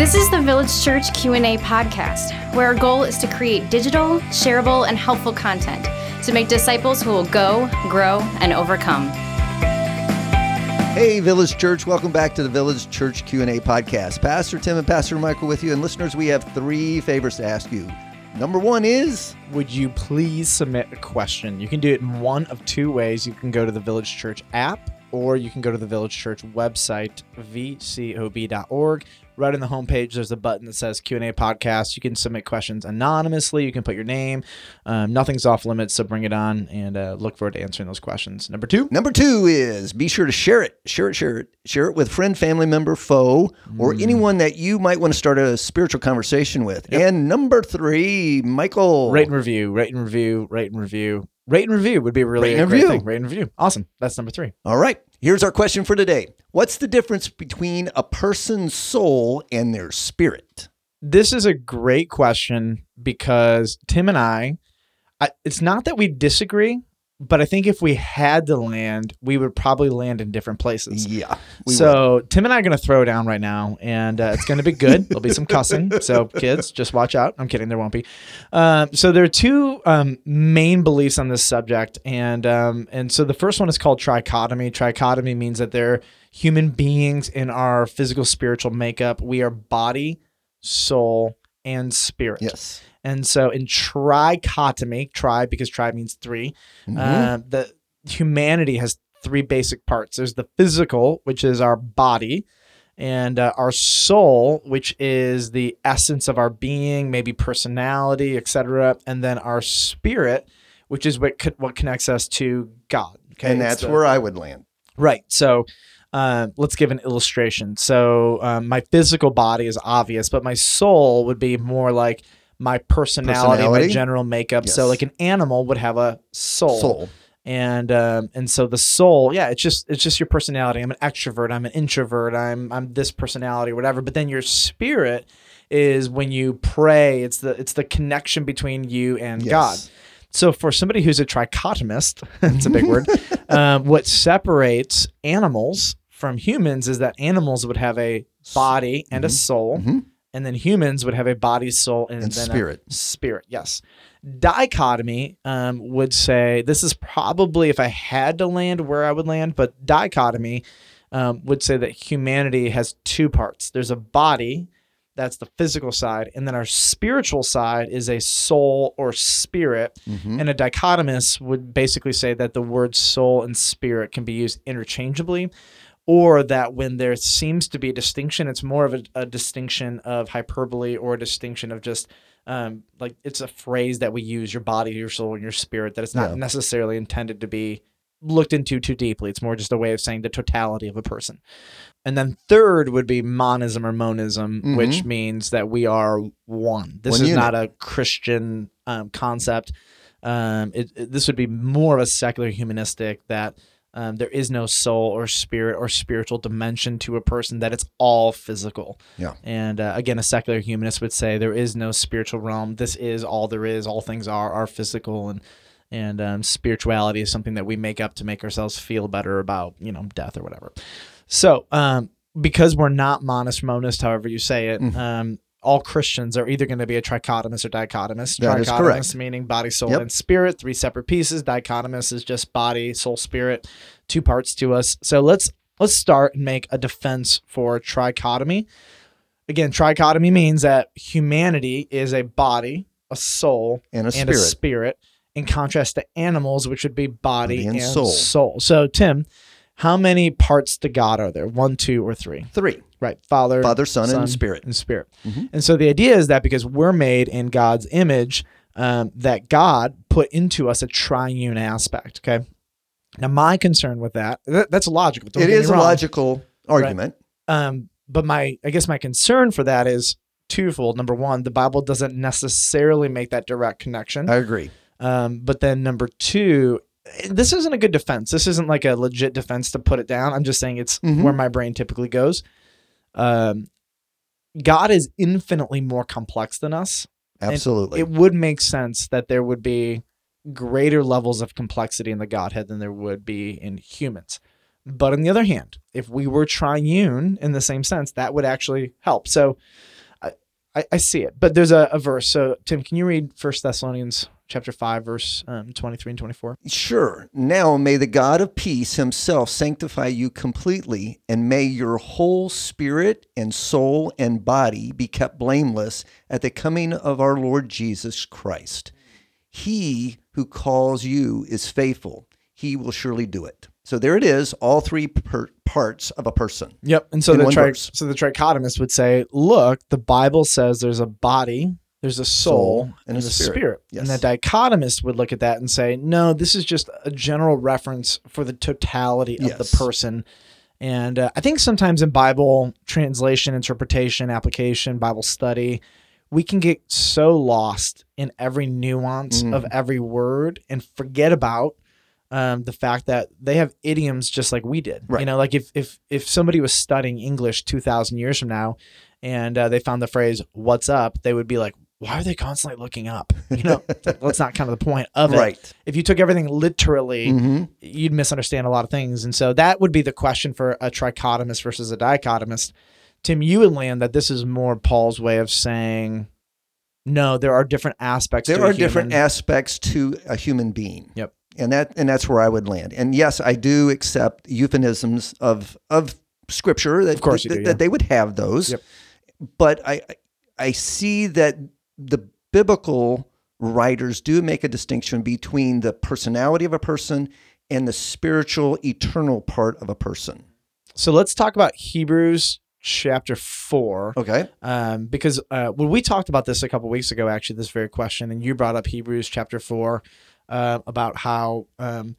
This is the Village Church Q&A podcast, where our goal is to create digital, shareable, and helpful content to make disciples who will go, grow, and overcome. Hey, Village Church! Welcome back to the Village Church Q and A podcast. Pastor Tim and Pastor Michael with you, and listeners, we have three favors to ask you. Number one is would you please submit a question? You can do it in one of two ways. You can go to the Village Church app or you can go to the Village Church website, vcob.org. Right on the homepage, there's a button that says Q&A podcast. You can submit questions anonymously. You can put your name. Um, nothing's off limits, so bring it on and uh, look forward to answering those questions. Number two. Number two is be sure to share it, share it, share it, share it with friend, family member, foe, or mm. anyone that you might want to start a spiritual conversation with. Yep. And number three, Michael. Rate and review, rate and review, rate and review rate and review would be really rate a great review. thing. Rate and review. Awesome. That's number three. All right. Here's our question for today. What's the difference between a person's soul and their spirit? This is a great question because Tim and I, I it's not that we disagree, but I think if we had to land, we would probably land in different places. Yeah. So would. Tim and I are going to throw down right now, and uh, it's going to be good. There'll be some cussing, so kids, just watch out. I'm kidding, there won't be. Um, so there are two um, main beliefs on this subject, and um, and so the first one is called trichotomy. Trichotomy means that they're human beings in our physical spiritual makeup. We are body, soul, and spirit. Yes. And so in trichotomy, tri because tri means 3 mm-hmm. uh, the humanity has three basic parts. There's the physical, which is our body, and uh, our soul, which is the essence of our being, maybe personality, etc., and then our spirit, which is what co- what connects us to God. Okay, and that's the, where I would land. Right. So. Uh, let's give an illustration. So, um, my physical body is obvious, but my soul would be more like my personality, personality? my general makeup. Yes. So like an animal would have a soul. Soul. And um, and so the soul, yeah, it's just it's just your personality. I'm an extrovert. I'm an introvert. I'm I'm this personality, or whatever. But then your spirit is when you pray. It's the it's the connection between you and yes. God. So for somebody who's a trichotomist, it's a big word. Um, what separates animals from humans is that animals would have a body and mm-hmm. a soul. Mm-hmm and then humans would have a body, soul, and, and spirit. spirit, yes. Dichotomy um, would say this is probably if I had to land where I would land, but dichotomy um, would say that humanity has two parts. There's a body, that's the physical side, and then our spiritual side is a soul or spirit. Mm-hmm. And a dichotomist would basically say that the words soul and spirit can be used interchangeably or that when there seems to be a distinction, it's more of a, a distinction of hyperbole or a distinction of just um, like it's a phrase that we use your body, your soul, and your spirit that it's not yeah. necessarily intended to be looked into too deeply. It's more just a way of saying the totality of a person. And then third would be monism or monism, mm-hmm. which means that we are one. This one is unit. not a Christian um, concept. Um, it, it, this would be more of a secular humanistic that um, there is no soul or spirit or spiritual dimension to a person that it's all physical. Yeah. And uh, again a secular humanist would say there is no spiritual realm. This is all there is. All things are are physical and and um, spirituality is something that we make up to make ourselves feel better about you know death or whatever. So um, because we're not monist monist however you say it mm. All Christians are either going to be a trichotomist or dichotomist. That trichotomist correct. meaning body, soul, yep. and spirit, three separate pieces. Dichotomist is just body, soul, spirit, two parts to us. So let's let's start and make a defense for trichotomy. Again, trichotomy means that humanity is a body, a soul, and a, and spirit. a spirit. In contrast to animals, which would be body, body and, and soul. soul. So, Tim, how many parts to God are there? One, two, or three? Three. Right. Father, Father, Son, Son and Spirit. And Spirit. Mm-hmm. And so the idea is that because we're made in God's image, um, that God put into us a triune aspect. Okay. Now, my concern with that, that that's logical. Don't it is a logical argument. Right? Um, but my, I guess my concern for that is twofold. Number one, the Bible doesn't necessarily make that direct connection. I agree. Um, but then number two, this isn't a good defense. This isn't like a legit defense to put it down. I'm just saying it's mm-hmm. where my brain typically goes. Um, God is infinitely more complex than us. Absolutely. It would make sense that there would be greater levels of complexity in the Godhead than there would be in humans. But on the other hand, if we were triune in the same sense, that would actually help. So I, I, I see it. But there's a, a verse. So Tim, can you read First Thessalonians chapter five, verse um, 23 and 24? Sure. Now may the God of peace himself sanctify you completely, and may your whole spirit and soul and body be kept blameless at the coming of our Lord Jesus Christ. He who calls you is faithful, he will surely do it. So there it is, all three per- parts of a person. Yep. And so the tri- so the trichotomist would say, look, the Bible says there's a body, there's a soul, Soul, and a spirit. spirit. Yes. And the dichotomist would look at that and say, no, this is just a general reference for the totality of Yes. the person. And uh, I think sometimes in Bible translation, interpretation, application, Bible study, we can get so lost in every nuance Mhm. of every word and forget about um, the fact that they have idioms just like we did. Right. You know, like if if if somebody was studying English two thousand years from now, and uh, they found the phrase "What's up," they would be like, "Why are they constantly looking up?" You know, well, that's not kind of the point of it. Right. If you took everything literally, hmm you'd misunderstand a lot of things. And so that would be the question for a trichotomist versus a dichotomist. Tim, you would land that this is more Paul's way of saying, no, there are different aspects. There are different aspects to a human being. Yep. And that and that's where I would land. And yes, I do accept euphemisms of of scripture that Of course that, do, that they would have those. Yep. But I I see that the biblical writers do make a distinction between the personality of a person and the spiritual eternal part of a person. So let's talk about Hebrews chapter four. Okay. um, because uh, when we talked about this a couple weeks ago, actually, this very question, and you brought up Hebrews chapter four uh, about how um,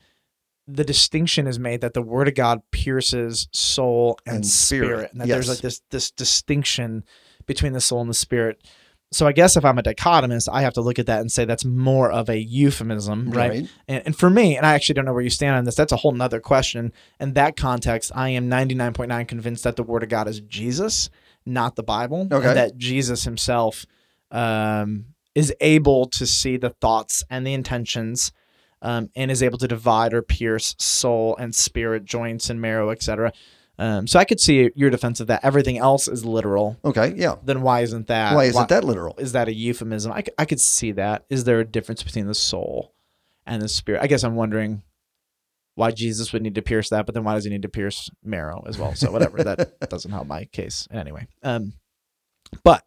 the distinction is made that the Word of God pierces soul and, And spirit, spirit, and that there's like this this distinction between the soul and the spirit. So I guess if I'm a dichotomist, I have to look at that and say that's more of a euphemism, right? And, and for me, and I actually don't know where you stand on this, that's a whole nother question. In that context, I am 99.9 convinced that the Word of God is Jesus, not the Bible. Okay. And that Jesus himself um, is able to see the thoughts and the intentions um, and is able to divide or pierce soul and spirit, joints and marrow, etc. Um, so I could see your defense of that. Everything else is literal. Okay. Yeah. Then why isn't that? Why isn't that literal? is that a euphemism? I, I could see that. Is there a difference between the soul and the spirit? I guess I'm wondering why Jesus would need to pierce that, but then why does he need to pierce marrow as well? So whatever, that doesn't help my case anyway. Um, but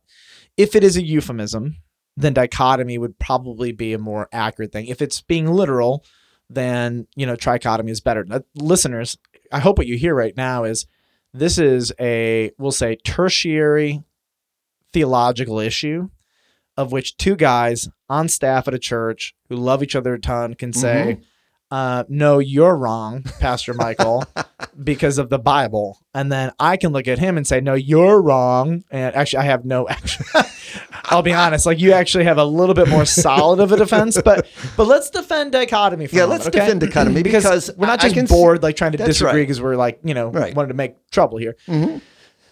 if it is a euphemism, then dichotomy would probably be a more accurate thing. If it's being literal, then you know trichotomy is better. Now, listeners, I hope what you hear right now is this is a we'll say tertiary theological issue of which two guys on staff at a church who love each other a ton can say, uh, no, you're wrong, Pastor Michael, because of the Bible. And then I can look at him and say, no, you're wrong. And actually, I have no action. I'll be honest, like you actually have a little bit more solid of a defense, but but let's defend dichotomy for Yeah, let's okay? defend dichotomy because we're not just can bored like trying to disagree right. because we're like you know Right. wanted to make trouble here. Mhm.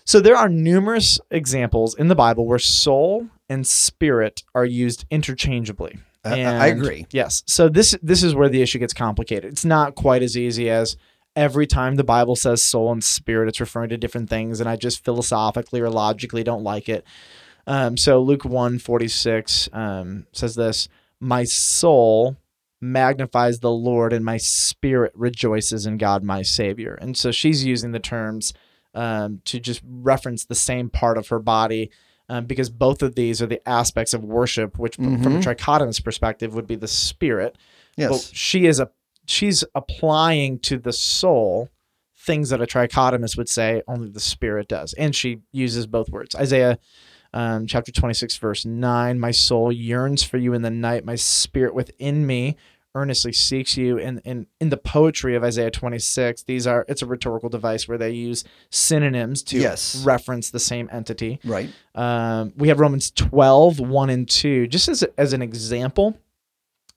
So there are numerous examples in the Bible where soul and spirit are used interchangeably. I- I agree. Yes. So this this is where the issue gets complicated. It's not quite as easy as every time the Bible says soul and spirit, it's referring to different things, and I just philosophically or logically don't like it. Um, so Luke 1 um, says this My soul magnifies the Lord, and my spirit rejoices in God, my Savior. And so she's using the terms um, to just reference the same part of her body. Um, because both of these are the aspects of worship, which, from a Mhm. trichotomist perspective, would be the spirit. Yes. But she is a she's applying to the soul things that a trichotomist would say only the spirit does, and she uses both words. Isaiah um, chapter twenty six verse nine: My soul yearns for you in the night. My spirit within me earnestly seeks you. And in in the poetry of Isaiah twenty six, these are it's a rhetorical device where they use synonyms to Yes. reference the same entity. right. Um, we have Romans 12, 1 and 2, just as, as an example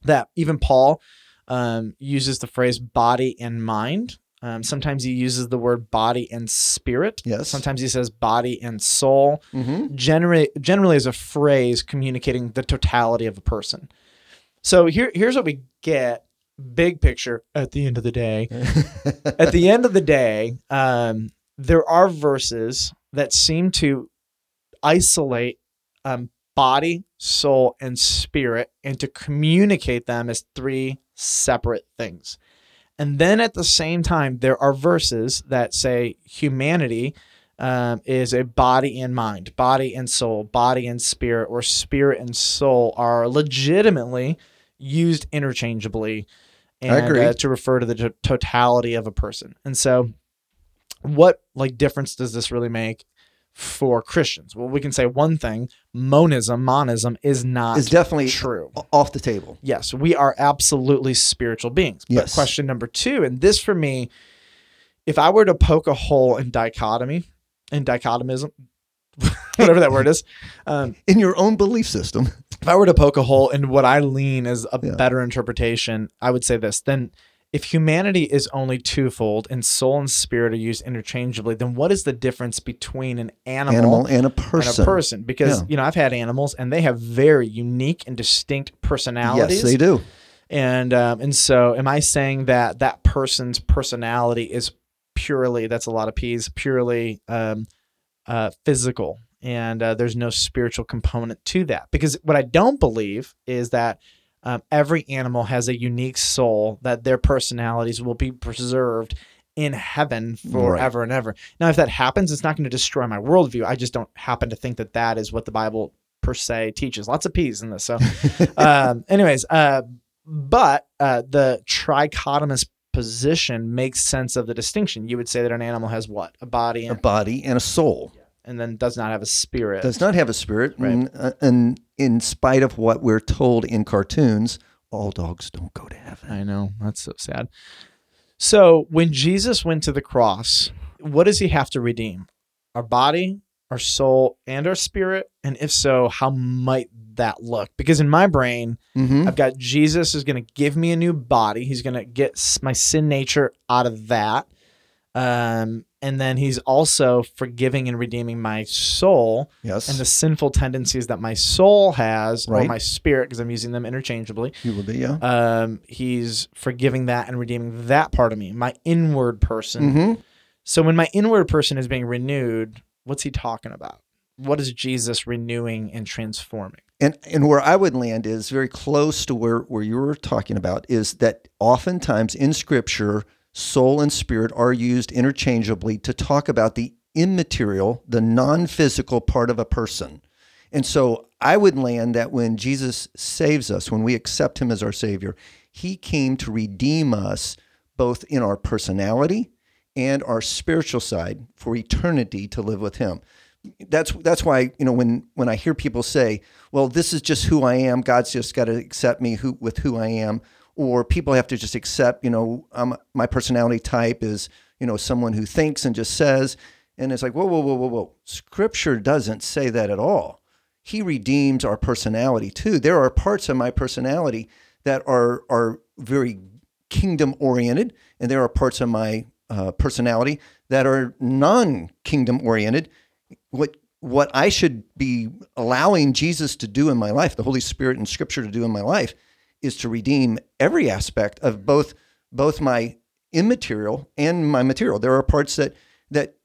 that even Paul um, uses the phrase body and mind. Um, sometimes he uses the word body and spirit. Yes. Sometimes he says body and soul. Mm-hmm. Generally, generally as a phrase communicating the totality of a person. So here, here's what we get big picture at the end of the day, at the end of the day, um, there are verses that seem to isolate um, body, soul, and spirit and to communicate them as three separate things. And then at the same time, there are verses that say humanity um, is a body and mind, body and soul, body and spirit, or spirit and soul are legitimately used interchangeably and uh, to refer to the to- totality of a person. And so, what like difference does this really make for Christians? Well, we can say one thing: monism, monism, is not Is definitely true. off the table. Yes, we are absolutely spiritual beings. But Yes. question number two, and this for me, if I were to poke a hole in dichotomy, in dichotomism, whatever that word is, um, In your own belief system. if I were to poke a hole in what I lean as a Yeah. better interpretation, I would say this. Then, if humanity is only twofold and soul and spirit are used interchangeably, then what is the difference between an animal, Animal and a and person. a person? Because Yeah. you know I've had animals and they have very unique and distinct personalities. Yes, they do. And um, and so, am I saying that that person's personality is purely that's a lot of P's purely um, uh, physical, and uh, there's no spiritual component to that? Because what I don't believe is that um, every animal has a unique soul that their personalities will be preserved in heaven forever and ever. Now, if that happens, it's not going to destroy my worldview. I just don't happen to think that that is what the Bible per se teaches. Lots of P's in this. So, um, anyways, uh, but uh, the trichotomous position makes sense of the distinction. You would say that an animal has what? A body A and, body and a soul. and then does not have a spirit. Does not have a spirit. Right. And, uh, and in spite of what we're told in cartoons, all dogs don't go to heaven. I know. That's so sad. So when Jesus went to the cross, what does he have to redeem? Our body, our soul, and our spirit? And if so, how might that look? Because in my brain, hmm I've got Jesus is going to give me a new body. He's going to get my sin nature out of that. Um, and then he's also forgiving and redeeming my soul Yes. and the sinful tendencies that my soul has or my spirit, because I'm using them interchangeably. you will be, yeah. Um, he's forgiving that and redeeming that part of me, my inward person. hmm So when my inward person is being renewed, what's he talking about? What is Jesus renewing and transforming? And and where I would land is very close to where where you were talking about is that oftentimes in Scripture, soul and spirit are used interchangeably to talk about the immaterial, the non-physical part of a person. And so I would land that when Jesus saves us, when we accept him as our savior, he came to redeem us both in our personality and our spiritual side for eternity to live with him that's that's why you know when when I hear people say, "Well, this is just who I am. God's just got to accept me who with who I am," or people have to just accept, you know, um, my personality type is you know someone who thinks and just says, and it's like, whoa, whoa, whoa, whoa, whoa. Scripture doesn't say that at all. He redeems our personality too. There are parts of my personality that are are very kingdom oriented, and there are parts of my uh, personality that are non kingdom oriented what what I should be allowing Jesus to do in my life, the Holy Spirit and Scripture to do in my life, is to redeem every aspect of both both my immaterial and my material. There are parts that that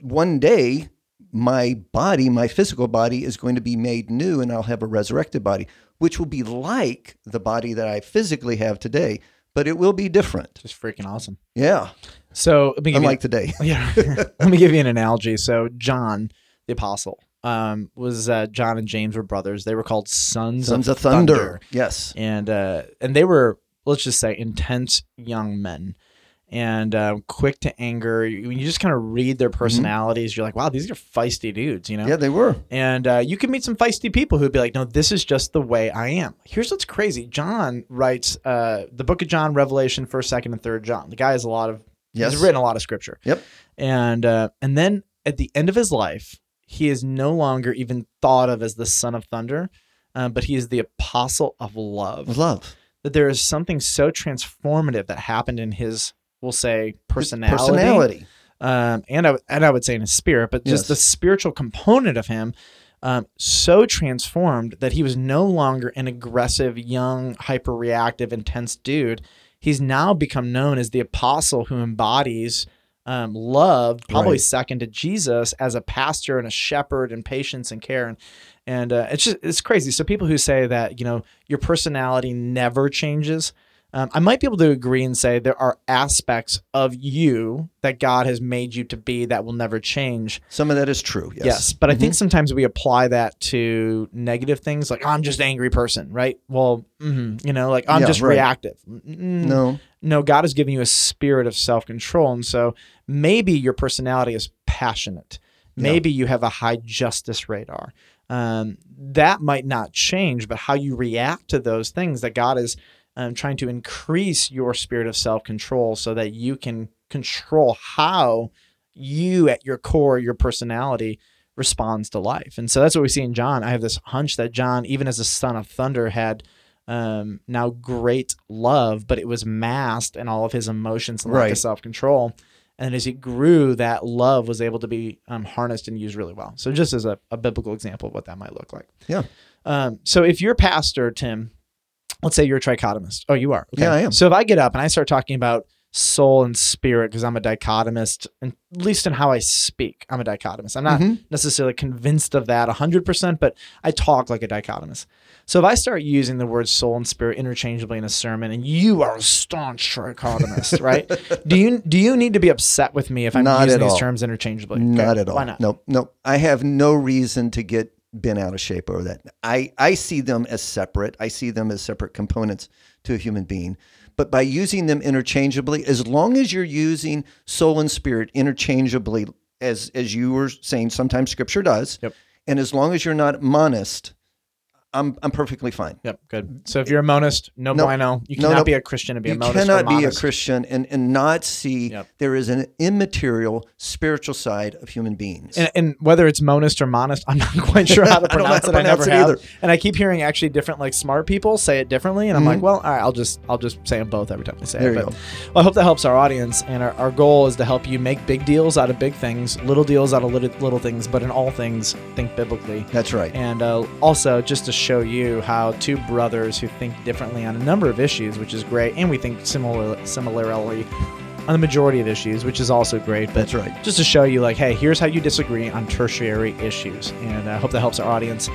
one day my body, my physical body, is going to be made new, and I'll have a resurrected body, which will be like the body that I physically have today, but it will be different. Just freaking awesome. Yeah, So let me give you- today. Yeah. Let me give you an analogy. So John, the apostle, um, was uh, John and James were brothers. They were called sons, Sons of, of thunder. Yes. and uh, and they were let's just say intense young men, and uh, quick to anger. When you just kind of read their personalities, you're like, wow, these are feisty dudes, you know. Yeah, they were. And uh, you can meet some feisty people who'd be like, no, this is just the way I am. Here's what's crazy. John writes uh, the book of John, Revelation, First, Second, and Third John. The guy has a lot of Yes. he's written a lot of scripture. Yep. And uh, and then at the end of his life, he is no longer even thought of as the son of thunder, uh, but he is the apostle of love. Love. That there is something so transformative that happened in his, we'll say, personality, Personality. um, and I, and I would say in his spirit, but just Yes. the spiritual component of him um, so transformed that he was no longer an aggressive, young, hyper reactive, intense dude. He's now become known as the apostle who embodies um, love, probably Right. second to Jesus, as a pastor and a shepherd and patience and care. And, and uh, it's just, it's crazy. So people who say that, you know, your personality never changes, um, I might be able to agree and say there are aspects of you that God has made you to be that will never change. Some of that is true. Yes. Yes, but I think sometimes we apply that to negative things, like oh, I'm just an angry person, right? Well, mhm, you know, like I'm Yeah, just right. reactive. Mm, No. no, God has given you a spirit of self control, and so maybe your personality is passionate. Yeah. Maybe you have a high justice radar. Um, that might not change, but how you react to those things that God is um, trying to increase your spirit of self control so that you can control how you, at your core, your personality responds to life. And so that's what we see in John. I have this hunch that John, even as a son of thunder, had um, now great love, but it was masked in all of his emotions and lack Right. of self control. And as he grew, that love was able to be um, harnessed and used really well. So, just as a, a biblical example of what that might look like. Yeah. Um, so, if you're pastor, Tim, let's say you're a trichotomist. Oh, you are. Okay. Yeah, I am. So, if I get up and I start talking about soul and spirit, because I'm a dichotomist, and at least in how I speak, I'm a dichotomist. I'm not Mhm. necessarily convinced of that 100%, but I talk like a dichotomist. So if I start using the word soul and spirit interchangeably in a sermon, and you are a staunch dichotomist, right? Do you do you need to be upset with me if I'm Not using these all. terms interchangeably? Not Okay, at all. Why not? Nope. Nope. I have no reason to get bent out of shape over that. I, I see them as separate. I see them as separate components to a human being. But by using them interchangeably, as long as you're using soul and spirit interchangeably, as as you were saying, sometimes scripture does. Yep. And as long as you're not monist, I'm I'm perfectly fine. Yep, good. So if you're a monist, no, No. bueno. You cannot no. be a Christian and be you a monist. You cannot be a. Christian and, and not see Yep. there is an immaterial spiritual side of human beings. And, and whether it's monist or monist, I'm not quite sure how to I don't know how pronounce to it. I never it have. either. And I keep hearing actually different like smart people say it differently, and I'm like, well, all right, I'll just I'll just say them both every time I say Mm-hmm. There it. you But go. well, I hope that helps our audience, and our, our goal is to help you make big deals out of big things, little deals out of little, little things, but in all things, think biblically. That's right. And uh, also, just to show you how two brothers who think differently on a number of issues, which is great, and we think similar, similarly on the majority of issues, which is also great. But That's right. just to show you, like, hey, here's how you disagree on tertiary issues. And I hope that helps our audience.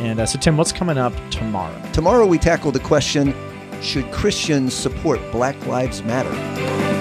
And uh, so, Tim, what's coming up tomorrow? Tomorrow we tackle the question Should Christians support Black Lives Matter?